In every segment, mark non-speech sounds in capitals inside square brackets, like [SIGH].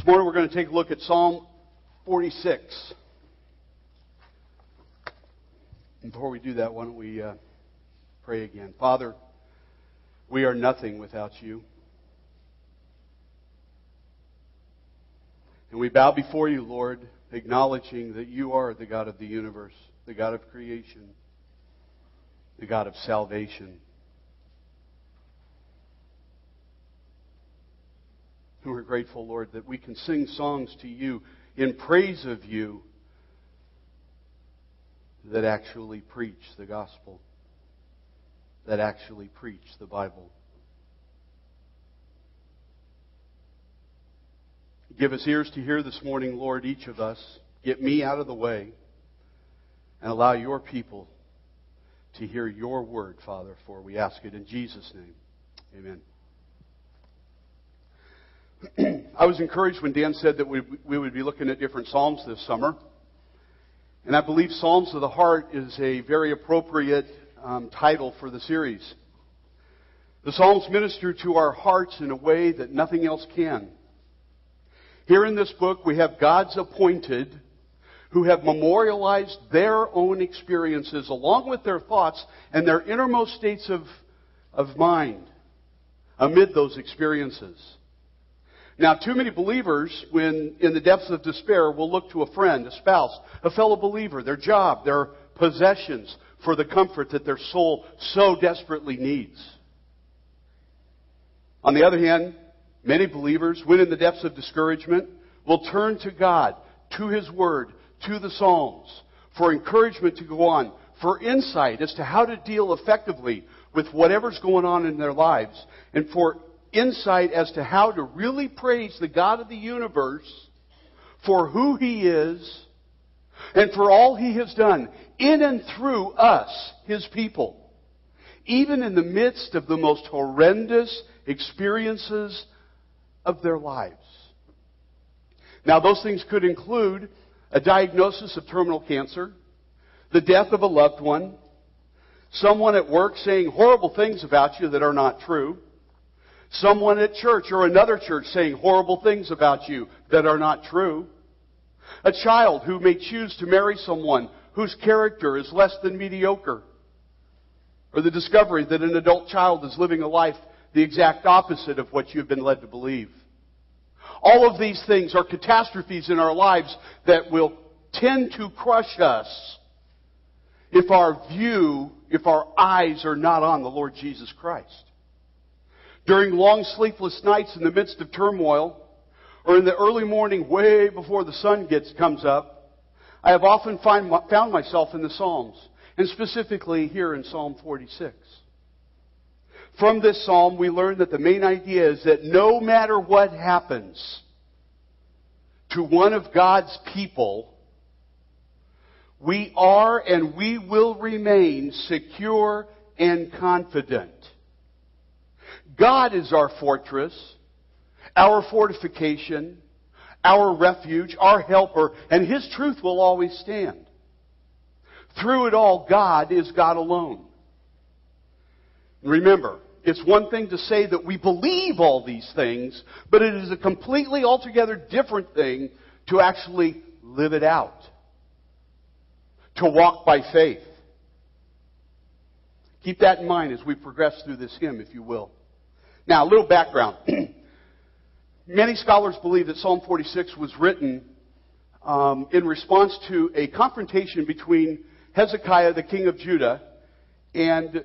This morning we're going to take a look at Psalm 46. And before we do that, why don't we uh, pray again? Father, we are nothing without you. And we bow before you, Lord, acknowledging that you are the God of the universe, the God of creation, the God of salvation. We're grateful, Lord, that we can sing songs to you in praise of you that actually preach the gospel, that actually preach the Bible. Give us ears to hear this morning, Lord, each of us. Get me out of the way and allow your people to hear your word, Father, for we ask it in Jesus' name. Amen. [CLEARS THROAT] I was encouraged when Dan said that we, we would be looking at different Psalms this summer. And I believe Psalms of the Heart is a very appropriate um, title for the series. The Psalms minister to our hearts in a way that nothing else can. Here in this book, we have God's appointed who have memorialized their own experiences along with their thoughts and their innermost states of, of mind amid those experiences. Now, too many believers, when in the depths of despair, will look to a friend, a spouse, a fellow believer, their job, their possessions for the comfort that their soul so desperately needs. On the other hand, many believers, when in the depths of discouragement, will turn to God, to His Word, to the Psalms, for encouragement to go on, for insight as to how to deal effectively with whatever's going on in their lives, and for insight as to how to really praise the God of the universe for who He is and for all He has done in and through us, His people, even in the midst of the most horrendous experiences of their lives. Now, those things could include a diagnosis of terminal cancer, the death of a loved one, someone at work saying horrible things about you that are not true, Someone at church or another church saying horrible things about you that are not true. A child who may choose to marry someone whose character is less than mediocre. Or the discovery that an adult child is living a life the exact opposite of what you've been led to believe. All of these things are catastrophes in our lives that will tend to crush us if our view, if our eyes are not on the Lord Jesus Christ. During long sleepless nights in the midst of turmoil, or in the early morning way before the sun gets, comes up, I have often find, found myself in the Psalms, and specifically here in Psalm 46. From this psalm, we learn that the main idea is that no matter what happens to one of God's people, we are and we will remain secure and confident. God is our fortress, our fortification, our refuge, our helper, and His truth will always stand. Through it all, God is God alone. Remember, it's one thing to say that we believe all these things, but it is a completely altogether different thing to actually live it out. To walk by faith. Keep that in mind as we progress through this hymn, if you will. Now, a little background. [CLEARS THROAT] Many scholars believe that Psalm 46 was written um, in response to a confrontation between Hezekiah, the king of Judah, and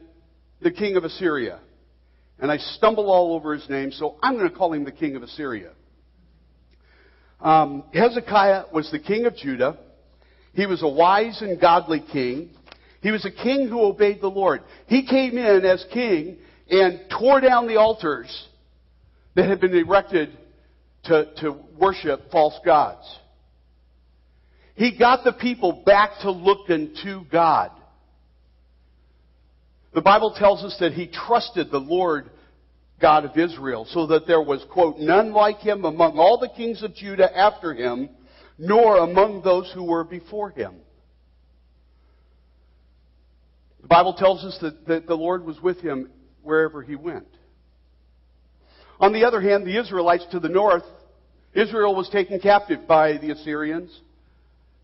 the king of Assyria. And I stumble all over his name, so I'm going to call him the king of Assyria. Um, Hezekiah was the king of Judah. He was a wise and godly king. He was a king who obeyed the Lord. He came in as king and tore down the altars that had been erected to, to worship false gods. He got the people back to looking to God. The Bible tells us that he trusted the Lord God of Israel, so that there was, quote, none like him among all the kings of Judah after him, nor among those who were before him. The Bible tells us that, that the Lord was with him wherever he went. On the other hand, the Israelites to the north Israel was taken captive by the Assyrians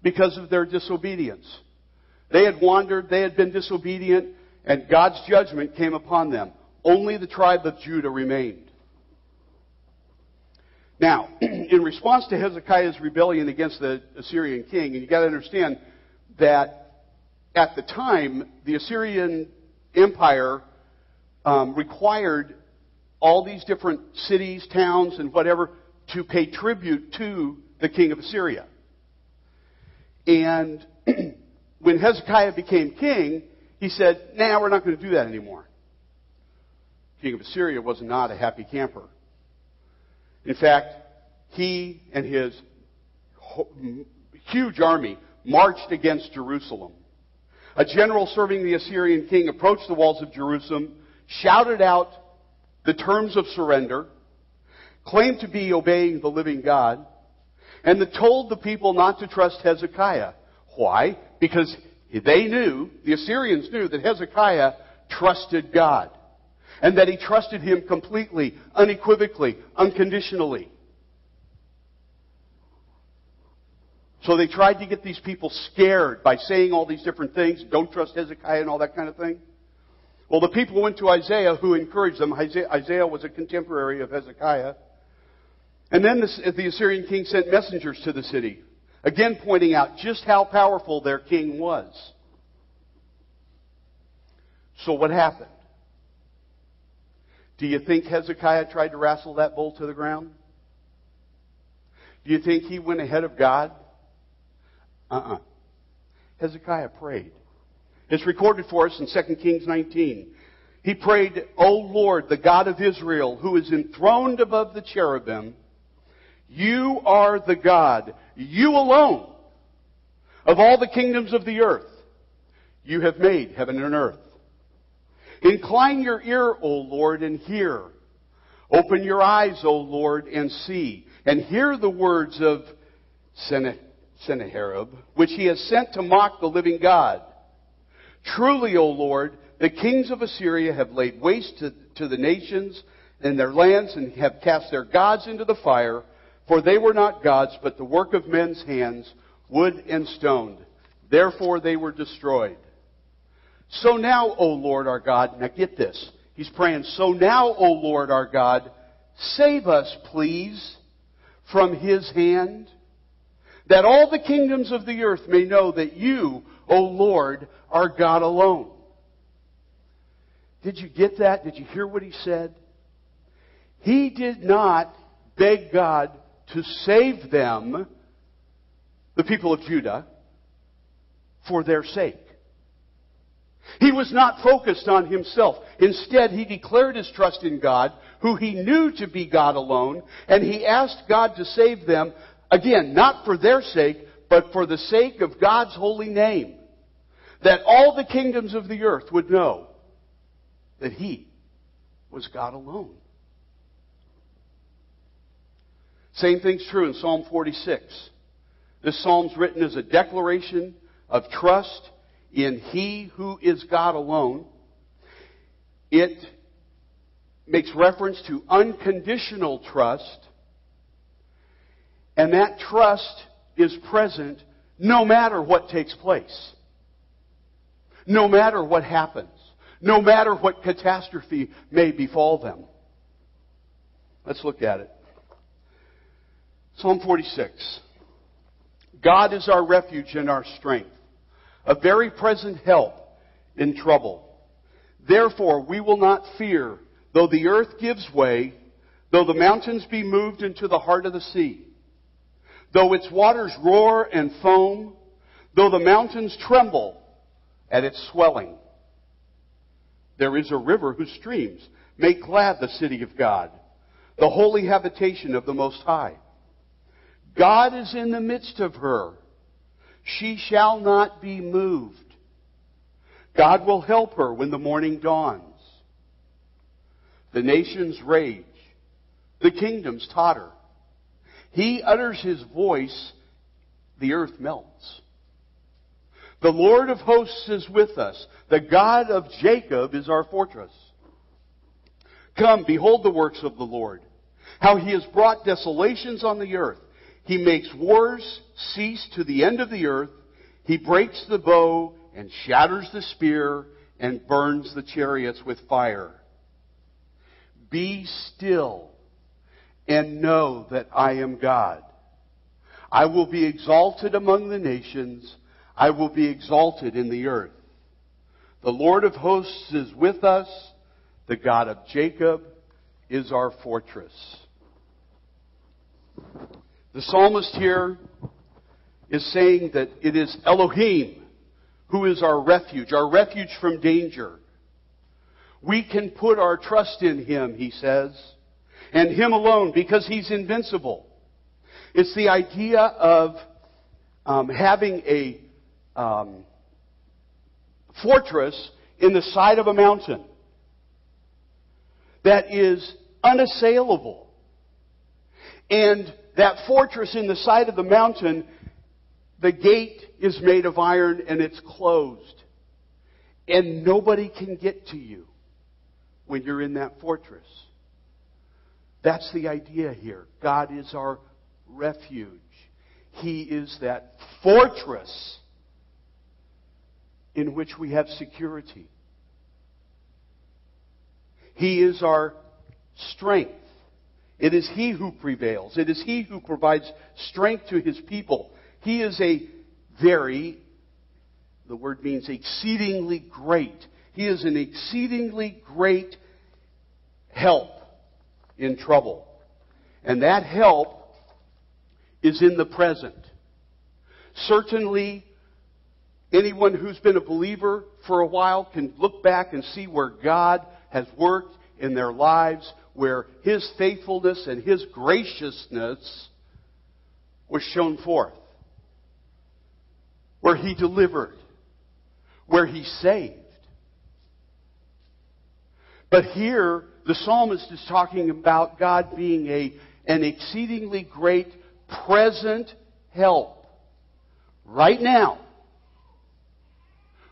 because of their disobedience. They had wandered, they had been disobedient, and God's judgment came upon them. Only the tribe of Judah remained. Now, [CLEARS THROAT] in response to Hezekiah's rebellion against the Assyrian king, and you've gotta understand that at the time, the Assyrian Empire um, required all these different cities, towns, and whatever to pay tribute to the king of Assyria. And [CLEARS THROAT] when Hezekiah became king, he said, nah, we're not going to do that anymore. King of Assyria was not a happy camper. In fact, he and his huge army marched against Jerusalem. A general serving the Assyrian king approached the walls of Jerusalem, shouted out the terms of surrender, claimed to be obeying the living God, and told the people not to trust Hezekiah. Why? Because they knew, the Assyrians knew that Hezekiah trusted God. And that he trusted him completely, unequivocally, unconditionally. So they tried to get these people scared by saying all these different things. Don't trust Hezekiah and all that kind of thing. Well, the people went to Isaiah who encouraged them. Isaiah was a contemporary of Hezekiah. And then the, Assyrian king sent messengers to the city, again pointing out just how powerful their king was. So what happened? Do you think Hezekiah tried to wrestle that bull to the ground? Do you think he went ahead of God? Uh-uh. Hezekiah prayed. It's recorded for us in 2 Kings 19. He prayed, O Lord, the God of Israel, who is enthroned above the cherubim, you are the God, you alone, of all the kingdoms of the earth. You have made heaven and earth. Incline your ear, O Lord, and hear. Open your eyes, O Lord, and see. And hear the words of Sennacherib, which he has sent to mock the living God. Truly, O Lord, the kings of Assyria have laid waste to, to the nations and their lands and have cast their gods into the fire for they were not gods, but the work of men's hands, wood and stone. Therefore they were destroyed. So now, O Lord our God, now get this. He's praying, so now, O Lord our God, save us, please, from his hand, that all the kingdoms of the earth may know that you, O Lord, our God alone. Did you get that? Did you hear what he said? He did not beg God to save them, the people of Judah, for their sake. He was not focused on himself. Instead, he declared his trust in God, who he knew to be God alone, and he asked God to save them, again, not for their sake, but for the sake of God's holy name. That all the kingdoms of the earth would know that he was God alone. Same thing's true in Psalm 46. This psalm's written as a declaration of trust in He who is God alone. It makes reference to unconditional trust, and that trust is present no matter what takes place, no matter what happens, no matter what catastrophe may befall them. Let's look at it. Psalm 46. God is our refuge and our strength, a very present help in trouble. Therefore, we will not fear, though the earth gives way, though the mountains be moved into the heart of the sea, though its waters roar and foam, though the mountains tremble at its swelling. There is a river whose streams make glad the city of God, the holy habitation of the Most High. God is in the midst of her. She shall not be moved. God will help her when the morning dawns. The nations rage. The kingdoms totter. He utters his voice. The earth melts. The Lord of hosts is with us. The God of Jacob is our fortress. Come, behold the works of the Lord How he has brought desolations on the earth. He makes wars cease to the end of the earth. He breaks the bow and shatters the spear and burns the chariots with fire. Be still and know that I am God. I will be exalted among the nations. I will be exalted in the earth. The Lord of hosts is with us. The God of Jacob is our fortress. The psalmist here is saying that it is Elohim who is our refuge, our refuge from danger. We can put our trust in Him, he says, and Him alone because He's invincible. It's the idea of um, having a um, fortress in the side of a mountain that is unassailable. And that fortress in the side of the mountain, the gate is made of iron and it's closed. And nobody can get to you when you're in that fortress. That's the idea here. God is our refuge. He is that fortress in which we have security. He is our strength. It is He who prevails. It is He who provides strength to His people. He is a very, the word means exceedingly great. He is an exceedingly great help in trouble. And that help is in the present. Certainly, anyone who's been a believer for a while can look back and see where God has worked in their lives, where His faithfulness and His graciousness was shown forth, where He delivered, where He saved. But here, the psalmist is talking about God being a, an exceedingly great present help. Right now.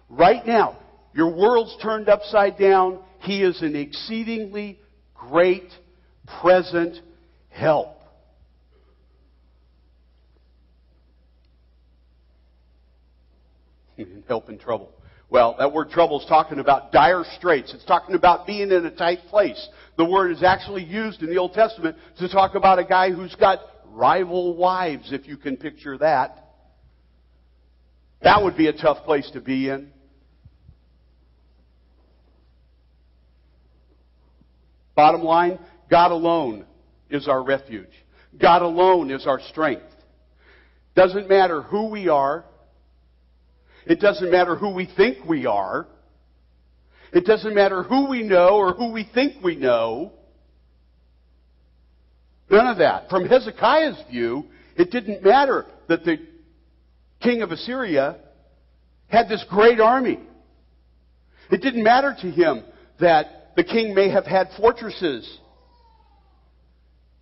Right now. Your world's turned upside down. He is an exceedingly great present help. [LAUGHS] help in trouble. Well, that word trouble is talking about dire straits. It's talking about being in a tight place. The word is actually used in the Old Testament to talk about a guy who's got rival wives, if you can picture that. That would be a tough place to be in. Bottom line, God alone is our refuge. God alone is our strength. Doesn't matter who we are. It doesn't matter who we think we are. It doesn't matter who we know or who we think we know. None of that. From Hezekiah's view, it didn't matter that the king of Assyria had this great army. It didn't matter to him that the king may have had fortresses.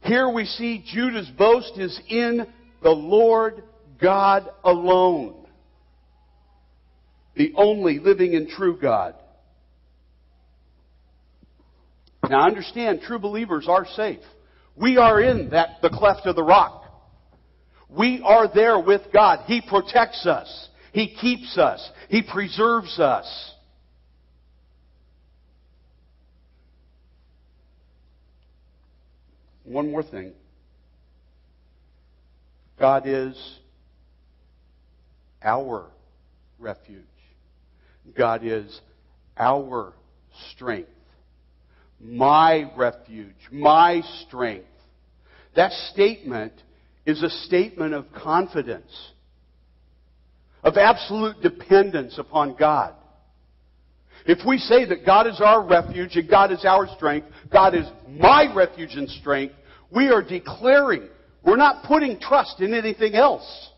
Here we see Judah's boast is in the Lord God alone the only living and true God. Now understand, true believers are safe. We are in that, the cleft of the rock. We are there with God. He protects us. He keeps us. He preserves us. One more thing. God is our refuge. God is our strength, my refuge, my strength. That statement is a statement of confidence, of absolute dependence upon God. If we say that God is our refuge and God is our strength, God is my refuge and strength, we are declaring, we're not putting trust in anything else.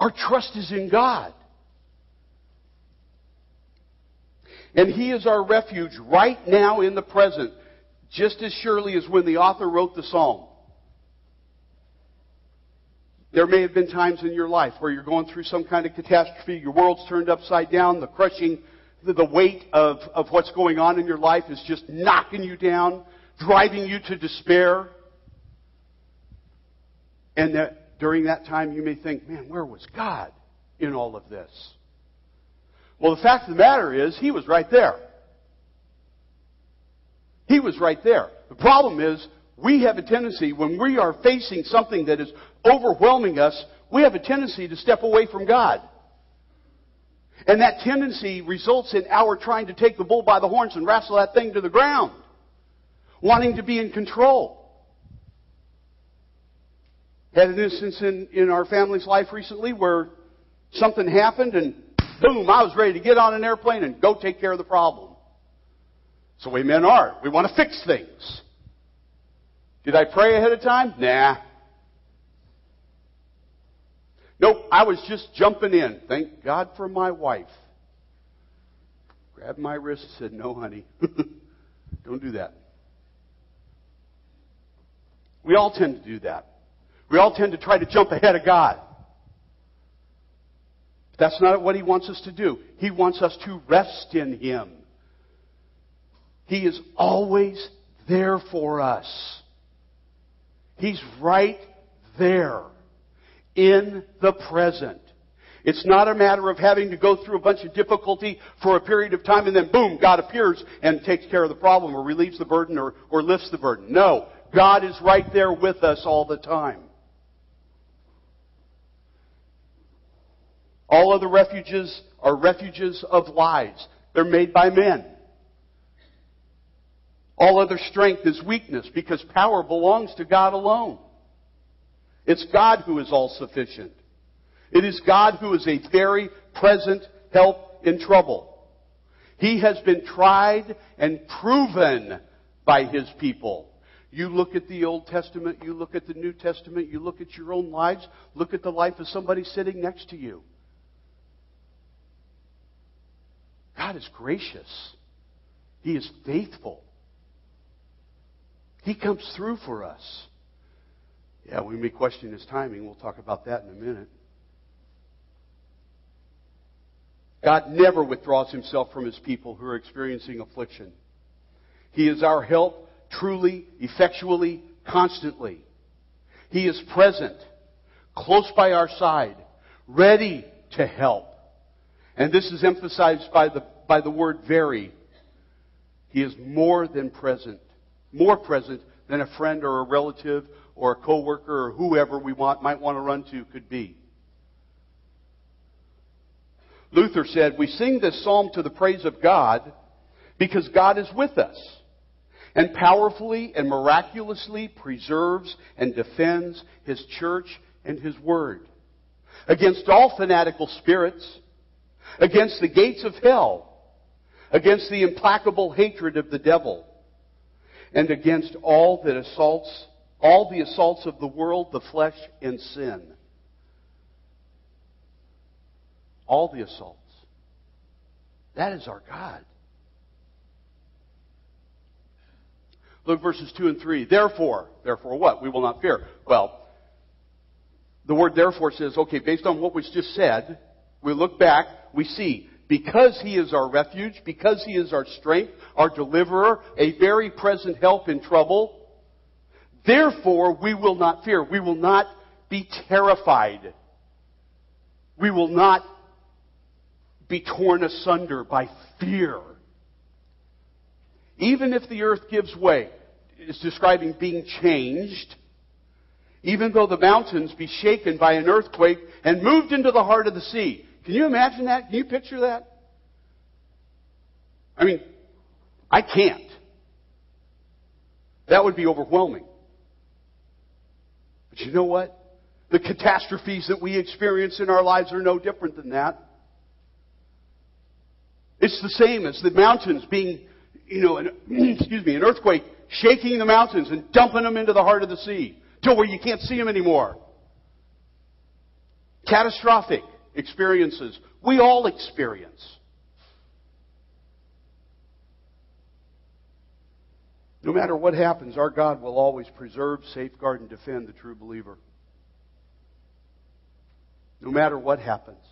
Our trust is in God. And He is our refuge right now in the present, just as surely as when the author wrote the psalm. There may have been times in your life where you're going through some kind of catastrophe, your world's turned upside down, the crushing, the weight of, of what's going on in your life is just knocking you down. driving you to despair. And that during that time you may think, man, where was God in all of this? Well, the fact of the matter is, He was right there. He was right there. The problem is, we have a tendency, when we are facing something that is overwhelming us, we have a tendency to step away from God. And that tendency results in our trying to take the bull by the horns and wrestle that thing to the ground, wanting to be in control. Had an instance in, in our family's life recently where something happened and boom, I was ready to get on an airplane and go take care of the problem. So we men are. We want to fix things. Did I pray ahead of time? Nah. Nope, I was just jumping in. Thank God for my wife. Grabbed my wrist and said, No, honey. [LAUGHS] Don't do that. We all tend to do that. We all tend to try to jump ahead of God. But that's not what He wants us to do. He wants us to rest in Him. He is always there for us. He's right there in the present. It's not a matter of having to go through a bunch of difficulty for a period of time and then boom, God appears and takes care of the problem or relieves the burden or, or lifts the burden. No. God is right there with us all the time. All other refuges are refuges of lies. They're made by men. All other strength is weakness because power belongs to God alone. It's God who is all sufficient. It is God who is a very present help in trouble. He has been tried and proven by His people. You look at the Old Testament, you look at the New Testament, you look at your own lives, look at the life of somebody sitting next to you. God is gracious. He is faithful. He comes through for us. Yeah, we may question his timing. We'll talk about that in a minute. God never withdraws himself from his people who are experiencing affliction. He is our help truly, effectually, constantly. He is present, close by our side, ready to help. And this is emphasized by the, by the word very. He is more than present, more present than a friend or a relative or a coworker or whoever we want, might want to run to could be. Luther said, We sing this psalm to the praise of God because God is with us and powerfully and miraculously preserves and defends His church and His word against all fanatical spirits, against the gates of hell, against the implacable hatred of the devil, and against all that assaults all the assaults of the world, the flesh, and sin. All the assaults. That is our God. Look verses 2 and 3. Therefore, therefore what? We will not fear. Well, the word therefore says, okay, based on what was just said, we look back, we see, because He is our refuge, because He is our strength, our deliverer, a very present help in trouble, Therefore, we will not fear. We will not be terrified. We will not be torn asunder by fear. Even if the earth gives way, it's describing being changed. Even though the mountains be shaken by an earthquake and moved into the heart of the sea. Can you imagine that? Can you picture that? I mean, I can't. That would be overwhelming. But you know what? The catastrophes that we experience in our lives are no different than that. It's the same as the mountains being, you know, an, [CLEARS THROAT] excuse me, an earthquake shaking the mountains and dumping them into the heart of the sea till where you can't see them anymore. Catastrophic experiences we all experience. No matter what happens, our God will always preserve, safeguard, and defend the true believer. No matter what happens,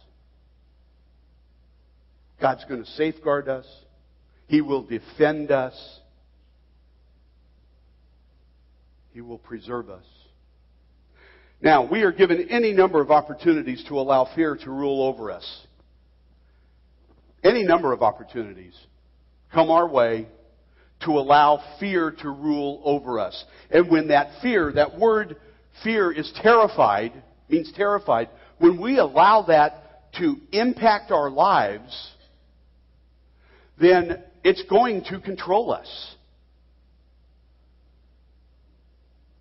God's going to safeguard us. He will defend us. He will preserve us. Now, we are given any number of opportunities to allow fear to rule over us. Any number of opportunities come our way to allow fear to rule over us. And when that fear, that word fear is terrified, means terrified, when we allow that to impact our lives, then it's going to control us.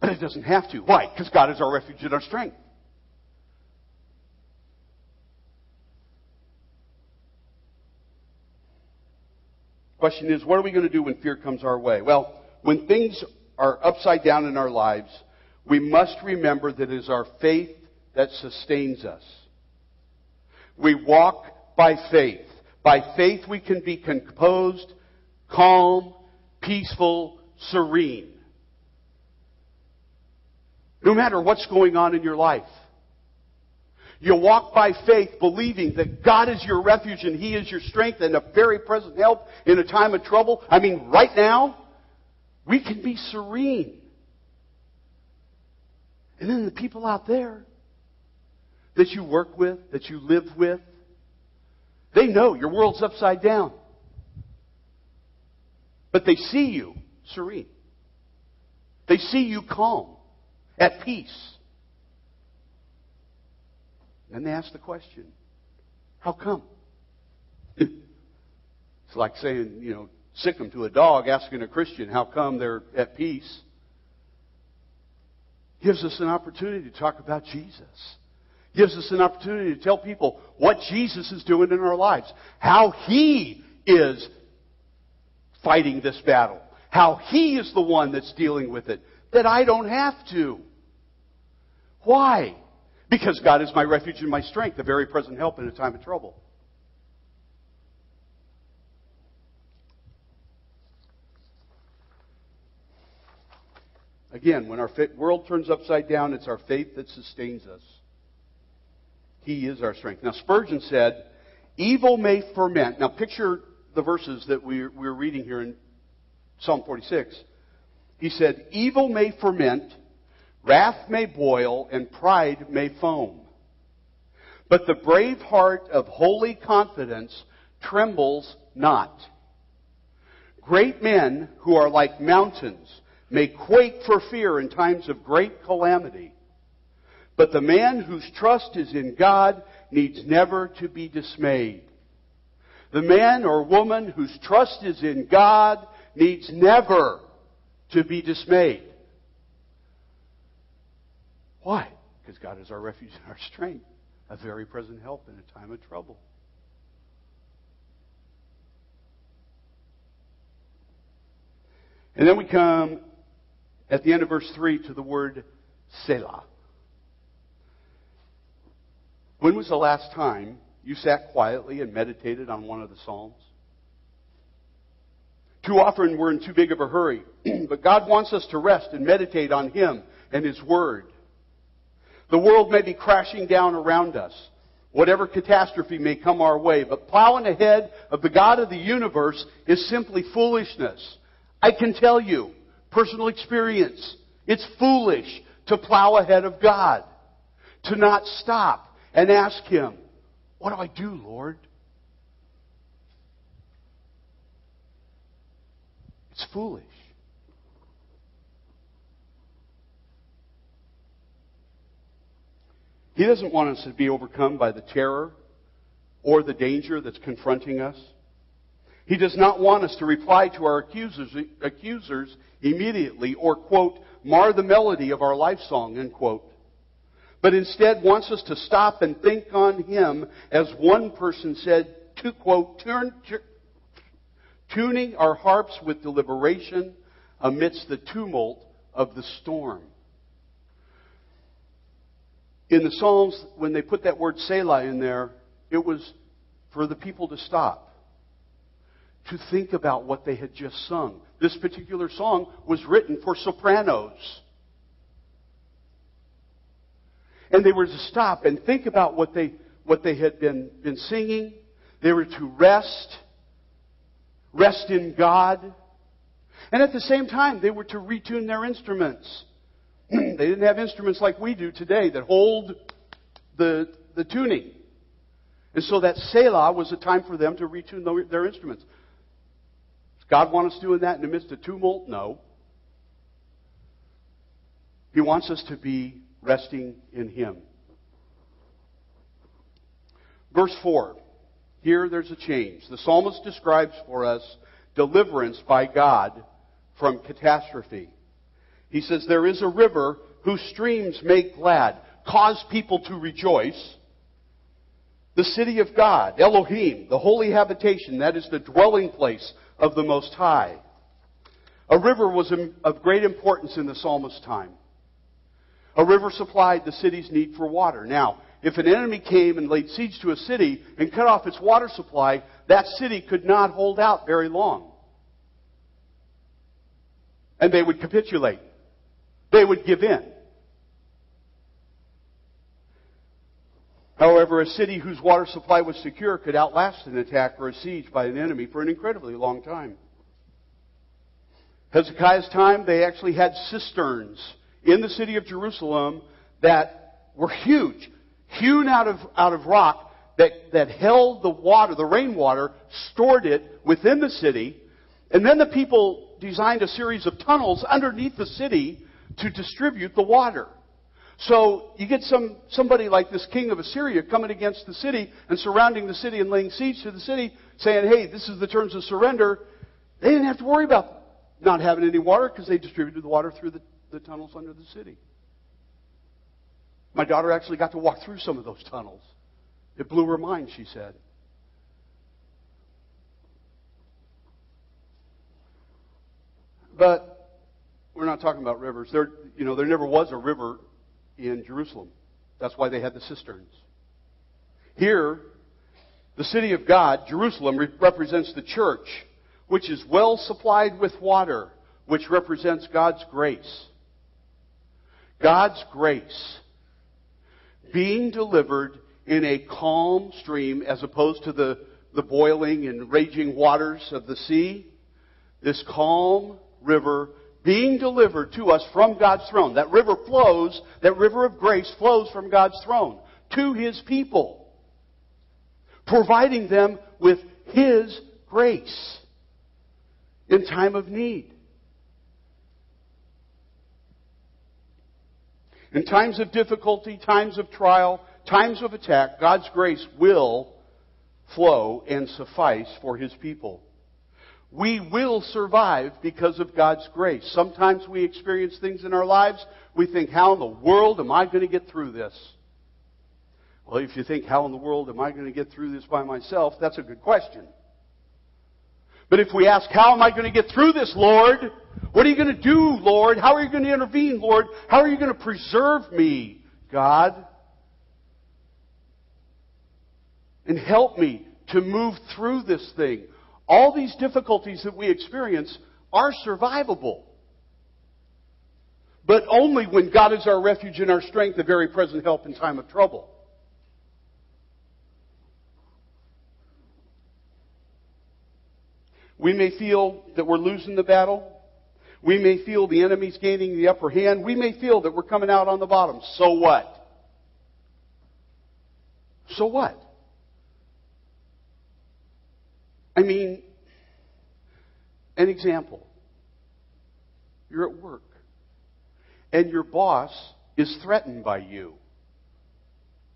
But it doesn't have to. Why? Because God is our refuge and our strength. Question is, what are we going to do when fear comes our way? Well, when things are upside down in our lives, we must remember that it is our faith that sustains us. We walk by faith. By faith we can be composed, calm, peaceful, serene no matter what's going on in your life. You walk by faith believing that God is your refuge and He is your strength and a very present help in a time of trouble. I mean, right now, we can be serene. And then the people out there that you work with, that you live with, they know your world's upside down. But they see you serene. They see you calm at peace. Then they ask the question, how come? [LAUGHS] it's like saying, you know, sick them to a dog asking a Christian how come they're at peace. Gives us an opportunity to talk about Jesus. Gives us an opportunity to tell people what Jesus is doing in our lives. How He is fighting this battle. How He is the one that's dealing with it that I don't have to. Why? Because God is my refuge and my strength, a very present help in a time of trouble. Again, when our world turns upside down, it's our faith that sustains us. He is our strength. Now, Spurgeon said, Evil may ferment. Now, picture the verses that we're, we're reading here in Psalm 46. He said, Evil may ferment, wrath may boil, and pride may foam. But the brave heart of holy confidence trembles not. Great men who are like mountains may quake for fear in times of great calamity. But the man whose trust is in God needs never to be dismayed. The man or woman whose trust is in God needs never to be dismayed. Why? Because God is our refuge and our strength, a very present help in a time of trouble. And then we come at the end of verse 3 to the word Selah. When was the last time you sat quietly and meditated on one of the Psalms? Too often we're in too big of a hurry. [CLEARS THROAT] but God wants us to rest and meditate on Him and His Word. The world may be crashing down around us. Whatever catastrophe may come our way, but plowing ahead of the God of the universe is simply foolishness. I can tell you, personal experience, it's foolish to plow ahead of God. To not stop and ask Him, what do I do, Lord? It's foolish. He doesn't want us to be overcome by the terror or the danger that's confronting us. He does not want us to reply to our accusers, accusers immediately or, quote, mar the melody of our life song, end quote. But instead wants us to stop and think on Him, as one person said, to, quote, turn, tuning our harps with deliberation amidst the tumult of the storm. In the Psalms, when they put that word Selah in there, it was for the people to stop, to think about what they had just sung. This particular song was written for sopranos. And they were to stop and think about what they, what they had been, been singing. They were to rest rest in God. And at the same time, they were to retune their instruments [CLEARS THROAT] they didn't have instruments like we do today that hold the, the tuning. And so that Selah was a time for them to retune their instruments. Does God want us doing that in the midst of tumult? No. He wants us to be resting in Him. Verse 4. Here there's a change. The psalmist describes for us deliverance by God from catastrophe. He says, There is a river whose streams make glad, cause people to rejoice. The city of God, Elohim, the holy habitation, that is the dwelling place of the Most High. A river was of great importance in the psalmist's time. A river supplied the city's need for water. Now, if an enemy came and laid siege to a city and cut off its water supply, that city could not hold out very long. And they would capitulate. They would give in. However, a city whose water supply was secure could outlast an attack or a siege by an enemy for an incredibly long time. Hezekiah's time, they actually had cisterns in the city of Jerusalem that were huge, hewn out of, out of rock that, that held the water, the rainwater, stored it within the city, and then the people designed a series of tunnels underneath the city to distribute the water. So you get some somebody like this king of Assyria coming against the city and surrounding the city and laying siege to the city, saying, "Hey, this is the terms of surrender." They didn't have to worry about not having any water because they distributed the water through the, the tunnels under the city. My daughter actually got to walk through some of those tunnels. It blew her mind, she said. But we're not talking about rivers. There, you know, there never was a river in Jerusalem. That's why they had the cisterns. Here, the city of God, Jerusalem, represents the church, which is well supplied with water, which represents God's grace. God's grace being delivered in a calm stream as opposed to the, the boiling and raging waters of the sea. This calm river being delivered to us from God's throne. That river flows, that river of grace flows from God's throne to His people, providing them with His grace in time of need. In times of difficulty, times of trial, times of attack, God's grace will flow and suffice for His people. We will survive because of God's grace. Sometimes we experience things in our lives, we think, how in the world am I going to get through this? Well, if you think, how in the world am I going to get through this by myself, that's a good question. But if we ask, how am I going to get through this, Lord? What are you going to do, Lord? How are you going to intervene, Lord? How are you going to preserve me, God? And help me to move through this thing. All these difficulties that we experience are survivable. But only when God is our refuge and our strength, the very present help in time of trouble. We may feel that we're losing the battle. We may feel the enemy's gaining the upper hand. We may feel that we're coming out on the bottom. So what? So what? I mean, an example. You're at work, and your boss is threatened by you.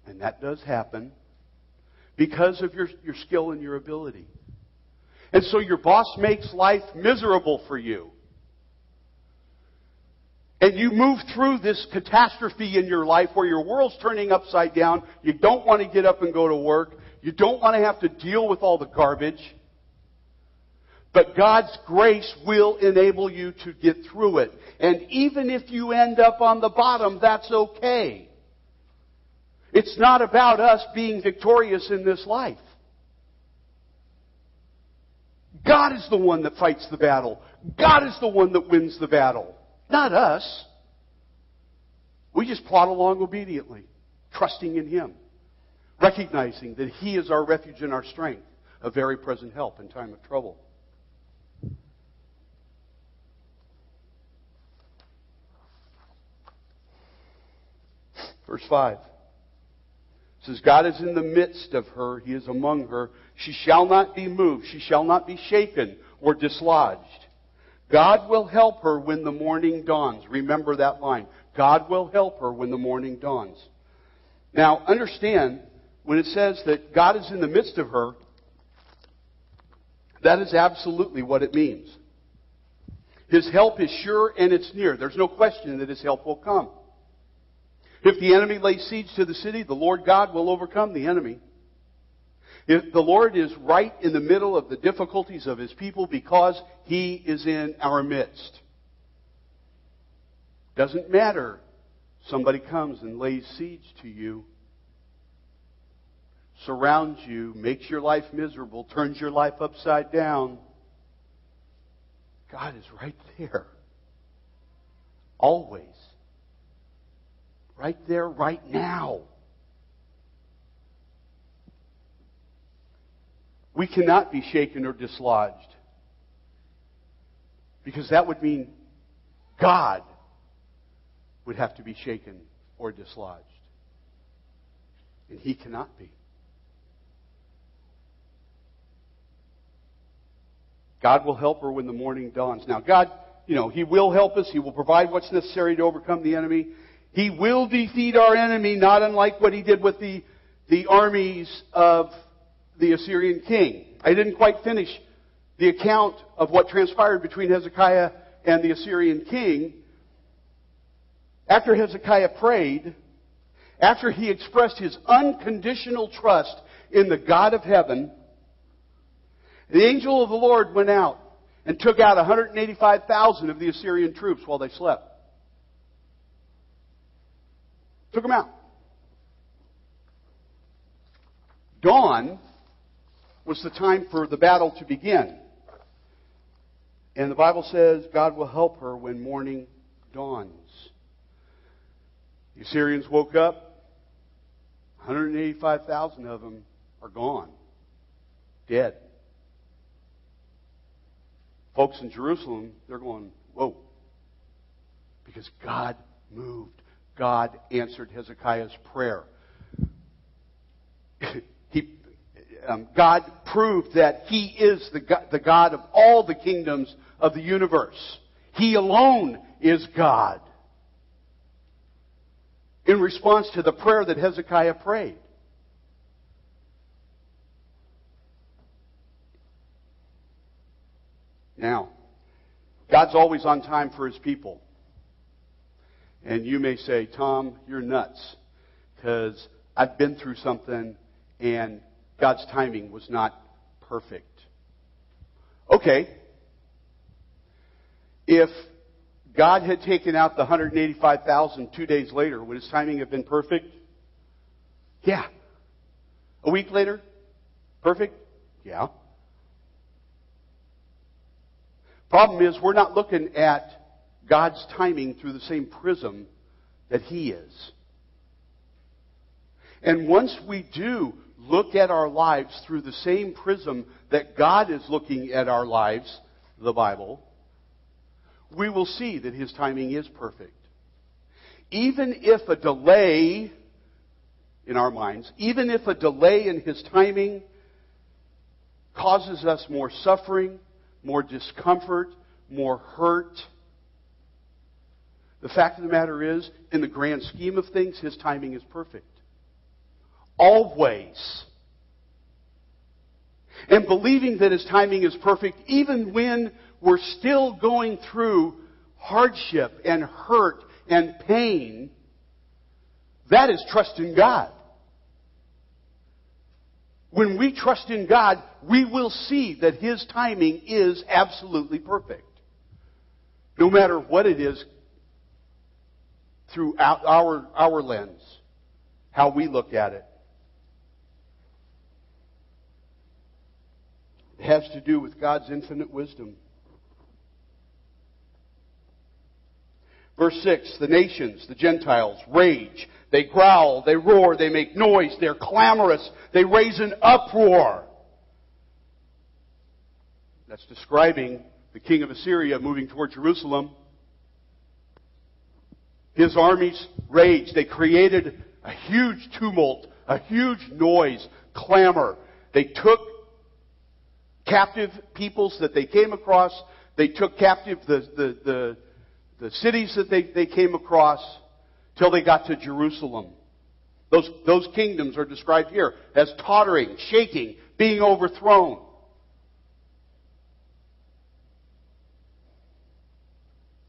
And that does happen because of your, your skill and your ability. And so your boss makes life miserable for you. And you move through this catastrophe in your life where your world's turning upside down. You don't want to get up and go to work. You don't want to have to deal with all the garbage. But God's grace will enable you to get through it. And even if you end up on the bottom, that's okay. It's not about us being victorious in this life. God is the one that fights the battle. God is the one that wins the battle. Not us. We just plod along obediently, trusting in Him, recognizing that He is our refuge and our strength, a very present help in time of trouble. Verse 5 says, God is in the midst of her. He is among her. She shall not be moved. She shall not be shaken or dislodged. God will help her when the morning dawns. Remember that line. God will help her when the morning dawns. Now, understand, when it says that God is in the midst of her, that is absolutely what it means. His help is sure and it's near. There's no question that his help will come. If the enemy lays siege to the city, the Lord God will overcome the enemy. If the Lord is right in the middle of the difficulties of his people because he is in our midst. Doesn't matter. Somebody comes and lays siege to you, surrounds you, makes your life miserable, turns your life upside down. God is right there. Always. Right there, right now. We cannot be shaken or dislodged. Because that would mean God would have to be shaken or dislodged. And He cannot be. God will help her when the morning dawns. Now, God, you know, He will help us. He will provide what's necessary to overcome the enemy. He will defeat our enemy, not unlike what He did with the, the armies of the Assyrian king. I didn't quite finish the account of what transpired between Hezekiah and the Assyrian king. After Hezekiah prayed, after he expressed his unconditional trust in the God of heaven, the angel of the Lord went out and took out 185,000 of the Assyrian troops while they slept. Took them out. Dawn was the time for the battle to begin. And the Bible says God will help her when morning dawns. The Assyrians woke up. 185,000 of them are gone. Dead. Folks in Jerusalem, they're going, whoa. Because God moved. God answered Hezekiah's prayer. [LAUGHS] he, um, God proved that He is the God, the God of all the kingdoms of the universe. He alone is God. In response to the prayer that Hezekiah prayed. Now, God's always on time for His people. And you may say, Tom, you're nuts. Because I've been through something and God's timing was not perfect. Okay. If God had taken out the 185,000 two days later, would his timing have been perfect? Yeah. A week later? Perfect? Yeah. Problem is, we're not looking at God's timing through the same prism that He is. And once we do look at our lives through the same prism that God is looking at our lives, the Bible, we will see that His timing is perfect. Even if a delay in our minds, even if a delay in His timing causes us more suffering, more discomfort, more hurt. The fact of the matter is, in the grand scheme of things, his timing is perfect. Always. And believing that his timing is perfect, even when we're still going through hardship and hurt and pain, that is trust in God. When we trust in God, we will see that His timing is absolutely perfect. No matter what it is through our, our lens, how we look at it. It has to do with God's infinite wisdom. Verse 6 The nations, the Gentiles, rage they growl, they roar, they make noise, they're clamorous, they raise an uproar. That's describing the king of Assyria moving toward Jerusalem. His armies rage. They created a huge tumult, a huge noise, clamor. They took captive peoples that they came across. They took captive the, the, the, the cities that they, they came across till they got to Jerusalem. Those, those kingdoms are described here as tottering, shaking, being overthrown.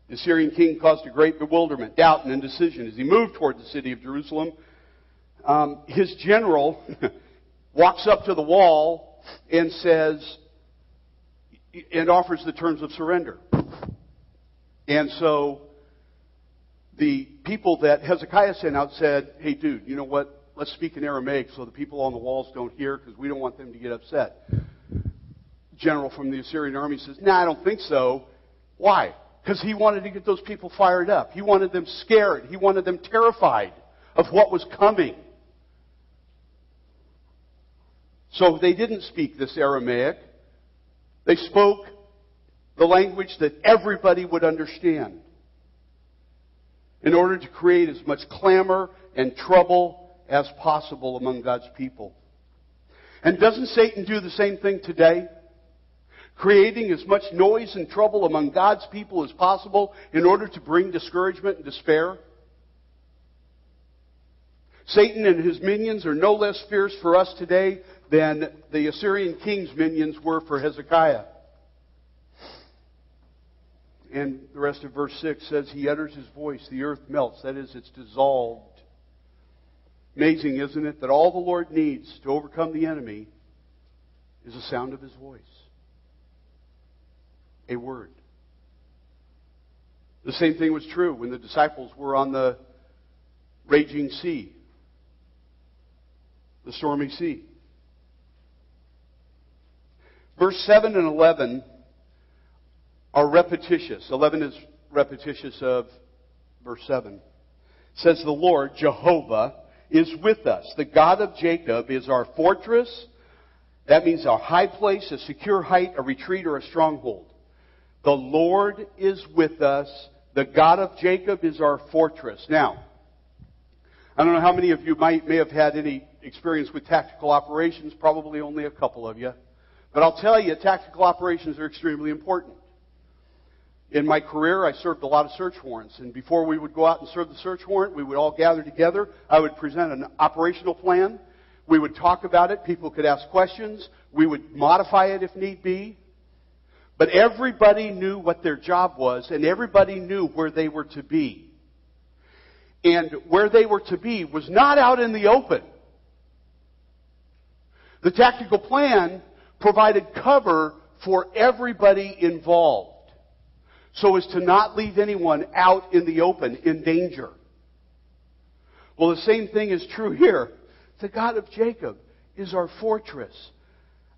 The Syrian king caused a great bewilderment, doubt, and indecision as he moved toward the city of Jerusalem. Um, his general [LAUGHS] walks up to the wall and says, and offers the terms of surrender. And so the people that Hezekiah sent out said, hey dude, you know what? Let's speak in Aramaic so the people on the walls don't hear because we don't want them to get upset. General from the Assyrian army says, nah, I don't think so. Why? Because he wanted to get those people fired up. He wanted them scared. He wanted them terrified of what was coming. So they didn't speak this Aramaic. They spoke the language that everybody would understand in order to create as much clamor and trouble as possible among God's people. And doesn't Satan do the same thing today? creating as much noise and trouble among God's people as possible in order to bring discouragement and despair? Satan and his minions are no less fierce for us today than the Assyrian king's minions were for Hezekiah. And the rest of verse 6 says, He utters His voice, the earth melts. That is, it's dissolved. Amazing, isn't it, that all the Lord needs to overcome the enemy is the sound of His voice a word. The same thing was true when the disciples were on the raging sea, the stormy sea. Verse 7 and 11 are repetitious. 11 is repetitious of verse 7. It says, The Lord, Jehovah, is with us. The God of Jacob is our fortress. That means a high place, a secure height, a retreat, or a stronghold. The Lord is with us. The God of Jacob is our fortress. Now, I don't know how many of you might, may have had any experience with tactical operations, probably only a couple of you. But I'll tell you, tactical operations are extremely important. In my career, I served a lot of search warrants, and before we would go out and serve the search warrant, we would all gather together. I would present an operational plan. We would talk about it. People could ask questions. We would modify it if need be. But everybody knew what their job was, and everybody knew where they were to be. And where they were to be was not out in the open. The tactical plan provided cover for everybody involved so as to not leave anyone out in the open in danger. Well, the same thing is true here. The God of Jacob is our fortress,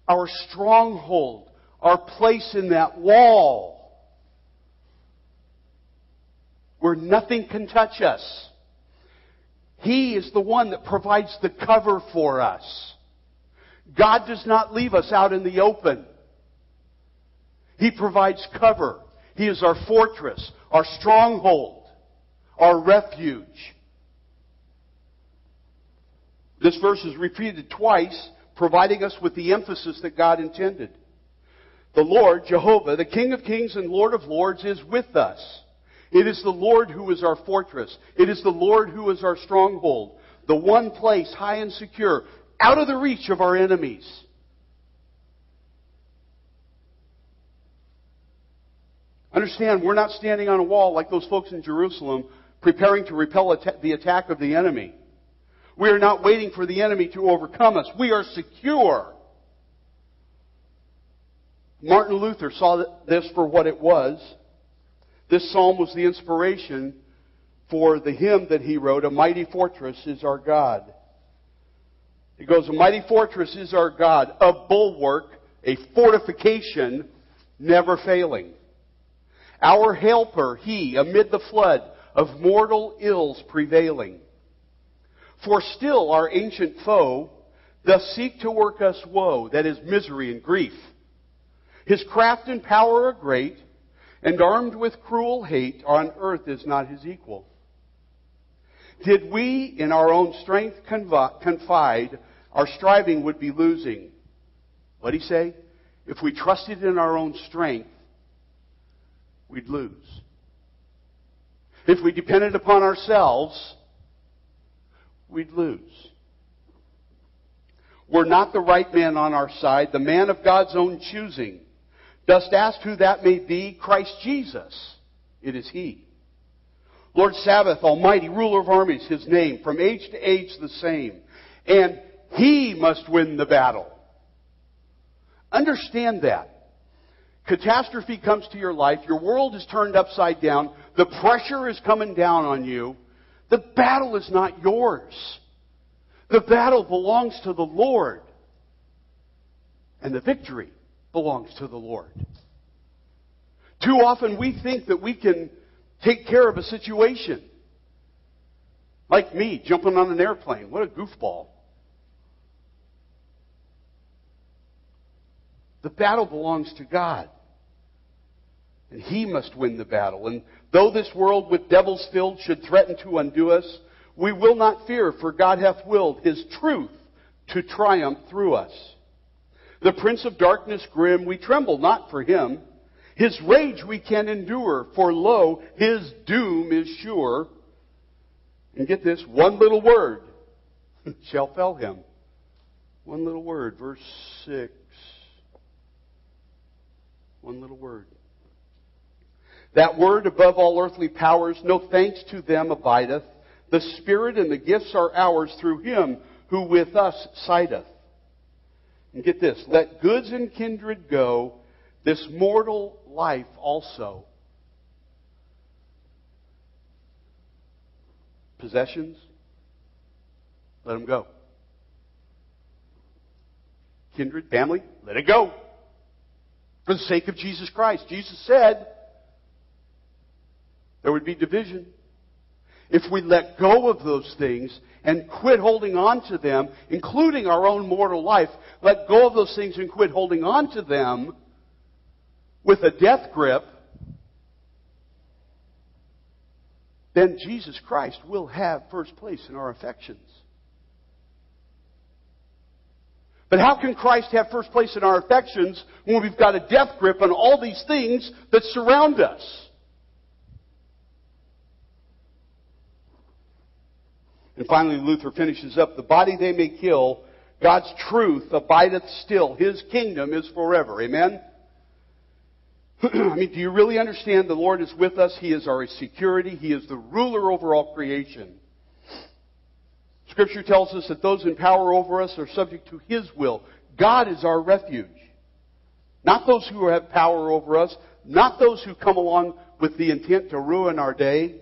our stronghold, our place in that wall where nothing can touch us. He is the one that provides the cover for us. God does not leave us out in the open. He provides cover. He is our fortress, our stronghold, our refuge. This verse is repeated twice, providing us with the emphasis that God intended. The Lord, Jehovah, the King of kings and Lord of lords, is with us. It is the Lord who is our fortress. It is the Lord who is our stronghold. The one place, high and secure, out of the reach of our enemies. Understand, we're not standing on a wall like those folks in Jerusalem preparing to repel the attack of the enemy. We are not waiting for the enemy to overcome us. We are secure. Martin Luther saw this for what it was. This psalm was the inspiration for the hymn that he wrote, A Mighty Fortress is Our God. It goes, A mighty fortress is our God, a bulwark, a fortification, never failing. Our helper, he, amid the flood of mortal ills prevailing. For still our ancient foe doth seek to work us woe, that is misery and grief. His craft and power are great, and armed with cruel hate, on earth is not his equal. Did we, in our own strength, confide, our striving would be losing. What'd he say? If we trusted in our own strength, we'd lose. If we depended upon ourselves, we'd lose. We're not the right man on our side, the man of God's own choosing. Dost ask who that may be? Christ Jesus. It is He. Lord Sabaoth, Almighty, ruler of armies, His name, from age to age the same. And He must win the battle. Understand that. Catastrophe comes to your life, your world is turned upside down, the pressure is coming down on you. The battle is not yours. The battle belongs to the Lord. And the victory belongs to the Lord. Too often we think that we can take care of a situation. Like me, jumping on an airplane. What a goofball. The battle belongs to God. And He must win the battle. And though this world with devils filled should threaten to undo us, we will not fear, for God hath willed His truth to triumph through us. The prince of darkness grim, we tremble not for him. His rage we can endure, for lo, his doom is sure. And get this, one little word [LAUGHS] shall fell him. One little word, verse 6. One little word. That word above all earthly powers, no thanks to them abideth. The Spirit and the gifts are ours through him who with us sideth. And get this, let goods and kindred go, this mortal life also. Possessions, let them go. Kindred, family, let it go. For the sake of Jesus Christ. Jesus said there would be division. If we let go of those things and quit holding on to them, including our own mortal life, let go of those things and quit holding on to them with a death grip, then Jesus Christ will have first place in our affections. But how can Christ have first place in our affections when we've got a death grip on all these things that surround us? And finally, Luther finishes up the body they may kill, God's truth abideth still. His kingdom is forever. Amen? [CLEARS THROAT] I mean, do you really understand the Lord is with us? He is our security. He is the ruler over all creation. Scripture tells us that those in power over us are subject to His will. God is our refuge. Not those who have power over us, not those who come along with the intent to ruin our day.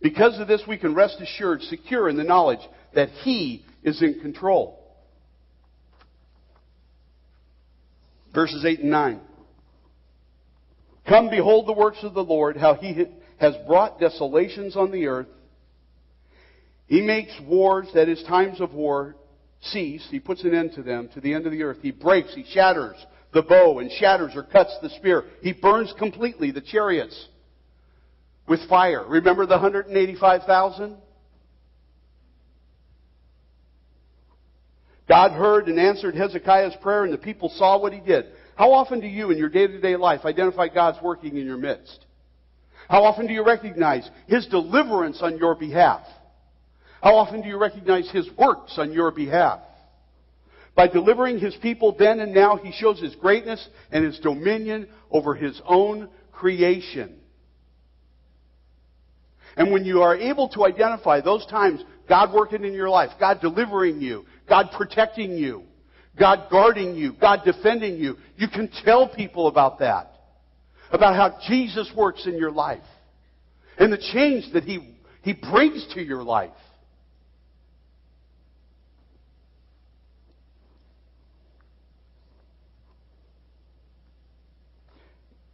Because of this, we can rest assured, secure in the knowledge that He is in control. Verses 8 and 9. Come, behold the works of the Lord, how He has brought desolations on the earth. He makes wars, that is, times of war, cease. He puts an end to them, to the end of the earth. He breaks, he shatters the bow, and shatters or cuts the spear. He burns completely the chariots with fire. Remember the 185,000? God heard and answered Hezekiah's prayer, and the people saw what he did. How often do you, in your day to day life, identify God's working in your midst? How often do you recognize His deliverance on your behalf? How often do you recognize His works on your behalf? By delivering His people then and now, He shows His greatness and His dominion over His own creation. And when you are able to identify those times, God working in your life, God delivering you, God protecting you, God guarding you, God defending you, you can tell people about that. About how Jesus works in your life. And the change that He, He brings to your life.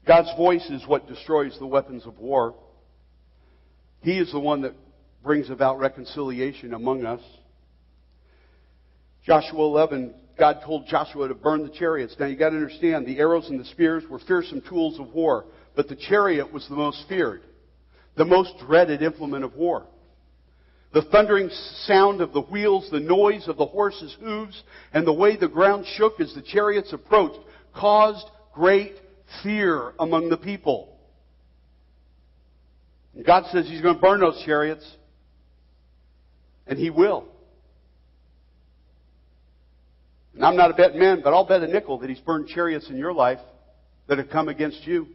God's voice is what destroys the weapons of war. He is the one that brings about reconciliation among us. Joshua 11, God told Joshua to burn the chariots. Now you got to understand, the arrows and the spears were fearsome tools of war, but the chariot was the most feared. the most dreaded implement of war. The thundering sound of the wheels, the noise of the horses' hooves, and the way the ground shook as the chariots approached caused great fear among the people. God says He's going to burn those chariots. And He will. And I'm not a betting man, but I'll bet a nickel that He's burned chariots in your life that have come against you.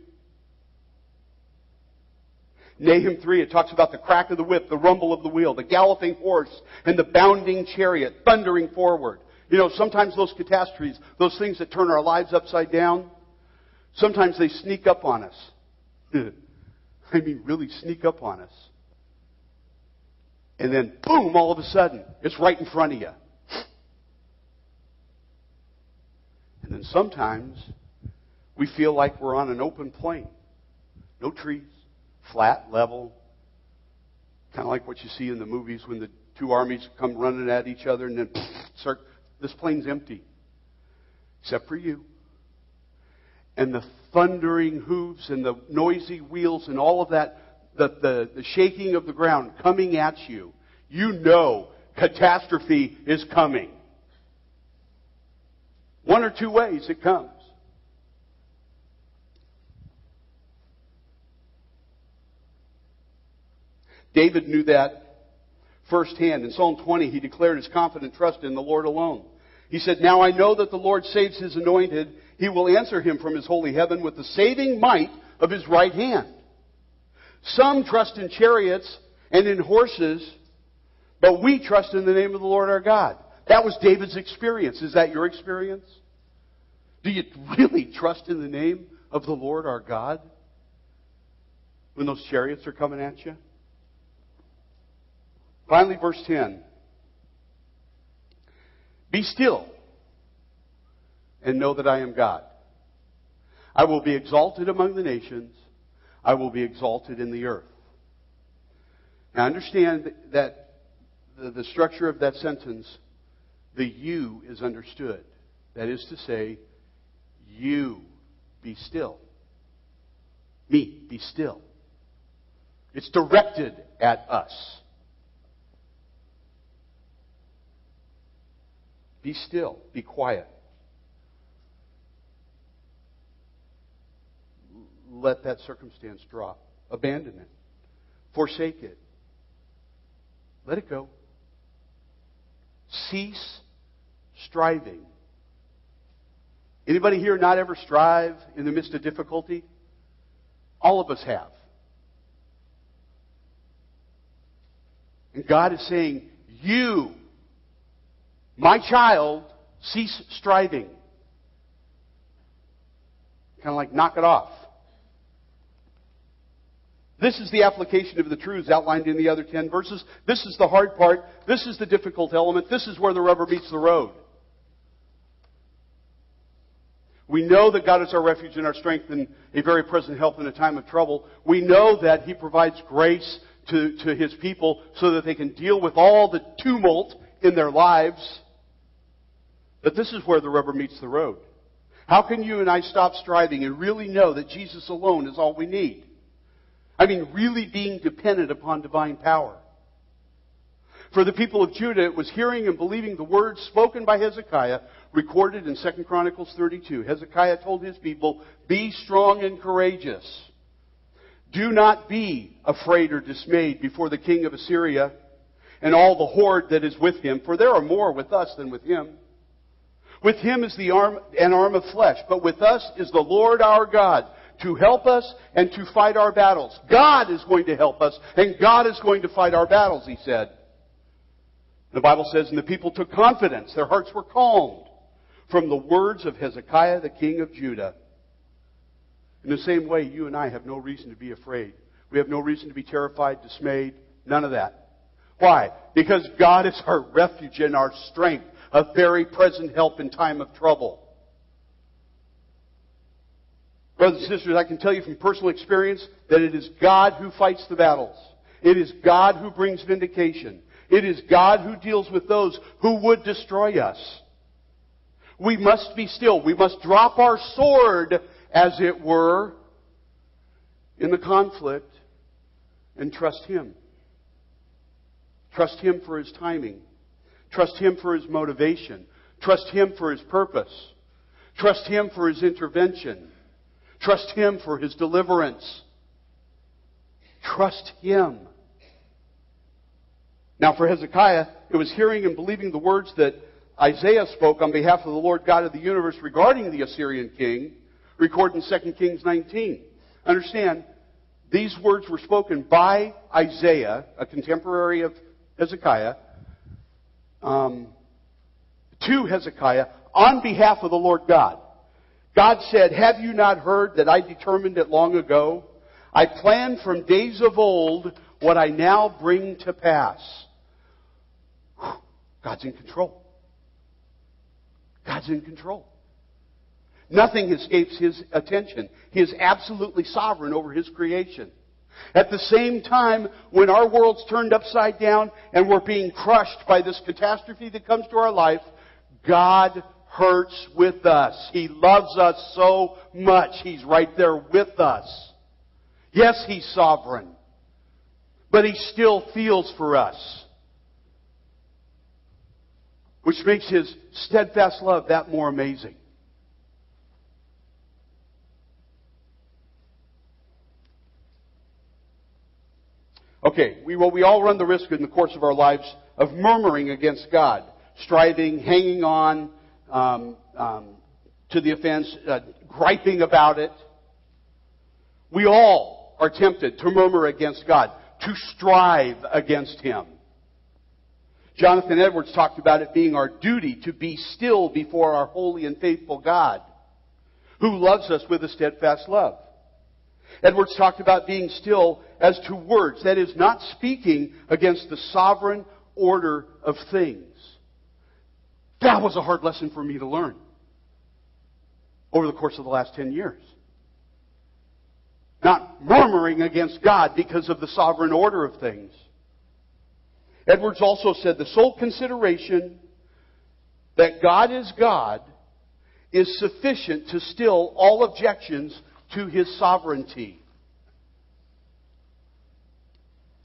Nahum 3, it talks about the crack of the whip, the rumble of the wheel, the galloping horse, and the bounding chariot thundering forward. You know, sometimes those catastrophes, those things that turn our lives upside down, sometimes they sneak up on us. [LAUGHS] I mean, really sneak up on us. And then, boom, all of a sudden, it's right in front of you. And then sometimes, we feel like we're on an open plain. No trees, flat, level. Kind of like what you see in the movies when the two armies come running at each other and then [LAUGHS] start, this plain's empty. Except for you. And the thundering hooves and the noisy wheels and all of that, the, the, the shaking of the ground coming at you. You know catastrophe is coming. One or two ways it comes. David knew that firsthand. In Psalm 20, he declared his confident trust in the Lord alone. He said, Now I know that the Lord saves his anointed. He will answer him from his holy heaven with the saving might of his right hand. Some trust in chariots and in horses, but we trust in the name of the Lord our God. That was David's experience. Is that your experience? Do you really trust in the name of the Lord our God when those chariots are coming at you? Finally, verse 10. Be still and know that I am God. I will be exalted among the nations. I will be exalted in the earth. Now understand that the, structure of that sentence, the you is understood. That is to say, you be still. Me, be still. It's directed at us. Be still. Be quiet. Let that circumstance drop. Abandon it. Forsake it. Let it go. Cease striving. Anybody here not ever strive in the midst of difficulty? All of us have. And God is saying, You my child, cease striving. Kind of like knock it off. This is the application of the truths outlined in the other 10 verses. This is the hard part. This is the difficult element. This is where the rubber meets the road. We know that God is our refuge and our strength and a very present help in a time of trouble. We know that He provides grace to, to His people so that they can deal with all the tumult in their lives. But this is where the rubber meets the road. How can you and I stop striving and really know that Jesus alone is all we need? I mean, really being dependent upon divine power. For the people of Judah, it was hearing and believing the words spoken by Hezekiah, recorded in 2 Chronicles 32. Hezekiah told his people, Be strong and courageous. Do not be afraid or dismayed before the king of Assyria and all the horde that is with him, for there are more with us than with him. With him is the arm, an arm of flesh, but with us is the Lord our God to help us and to fight our battles. God is going to help us and God is going to fight our battles, he said. The Bible says, and the people took confidence. Their hearts were calmed from the words of Hezekiah, the king of Judah. In the same way, you and I have no reason to be afraid. We have no reason to be terrified, dismayed, none of that. Why? Because God is our refuge and our strength a very present help in time of trouble. Brothers and sisters, I can tell you from personal experience that it is God who fights the battles. It is God who brings vindication. It is God who deals with those who would destroy us. We must be still. We must drop our sword, as it were, in the conflict and trust Him. Trust Him for His timing. Trust Him for His motivation. Trust Him for His purpose. Trust Him for His intervention. Trust Him for His deliverance. Trust Him. Now, for Hezekiah, it was hearing and believing the words that Isaiah spoke on behalf of the Lord God of the universe regarding the Assyrian king, recorded in 2 Kings 19. Understand, these words were spoken by Isaiah, a contemporary of Hezekiah, um, to Hezekiah on behalf of the Lord God. God said, Have you not heard that I determined it long ago? I planned from days of old what I now bring to pass. [SIGHS] God's in control. God's in control. Nothing escapes his attention. He is absolutely sovereign over his creation. At the same time, when our world's turned upside down and we're being crushed by this catastrophe that comes to our life, God hurts with us. He loves us so much. He's right there with us. Yes, He's sovereign, but He still feels for us. Which makes His steadfast love that more amazing. Okay, we, well, we all run the risk in the course of our lives of murmuring against God, striving, hanging on um, um, to the offense, uh, griping about it. We all are tempted to murmur against God, to strive against Him. Jonathan Edwards talked about it being our duty to be still before our holy and faithful God, who loves us with a steadfast love. Edwards talked about being still as to words, that is, not speaking against the sovereign order of things. That was a hard lesson for me to learn over the course of the last 10 years. Not murmuring against God because of the sovereign order of things. Edwards also said the sole consideration that God is God is sufficient to still all objections to his sovereignty.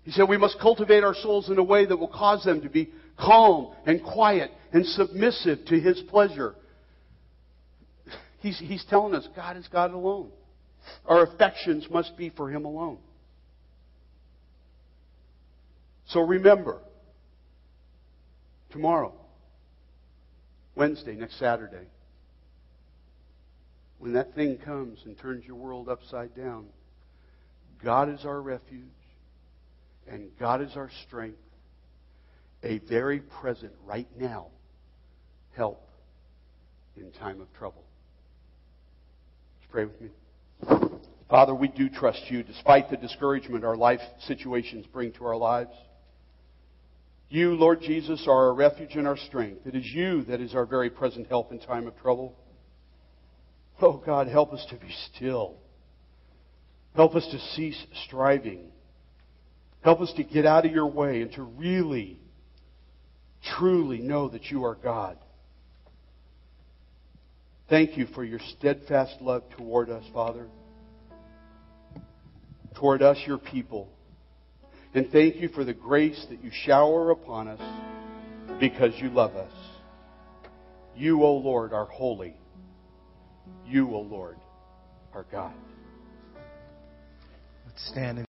He said we must cultivate our souls in a way that will cause them to be calm and quiet and submissive to his pleasure. He's, he's telling us God is God alone. Our affections must be for him alone. So remember, tomorrow, Wednesday, next Saturday, when that thing comes and turns your world upside down, God is our refuge and God is our strength, a very present, right now, help in time of trouble. Pray with me. Father, we do trust you despite the discouragement our life situations bring to our lives. You, Lord Jesus, are our refuge and our strength. It is you that is our very present help in time of trouble. Oh God, help us to be still. Help us to cease striving. Help us to get out of your way and to really, truly know that you are God. Thank you for your steadfast love toward us, Father, toward us, your people. And thank you for the grace that you shower upon us because you love us. You, O Lord, are holy. You, O Lord, are God. Let's stand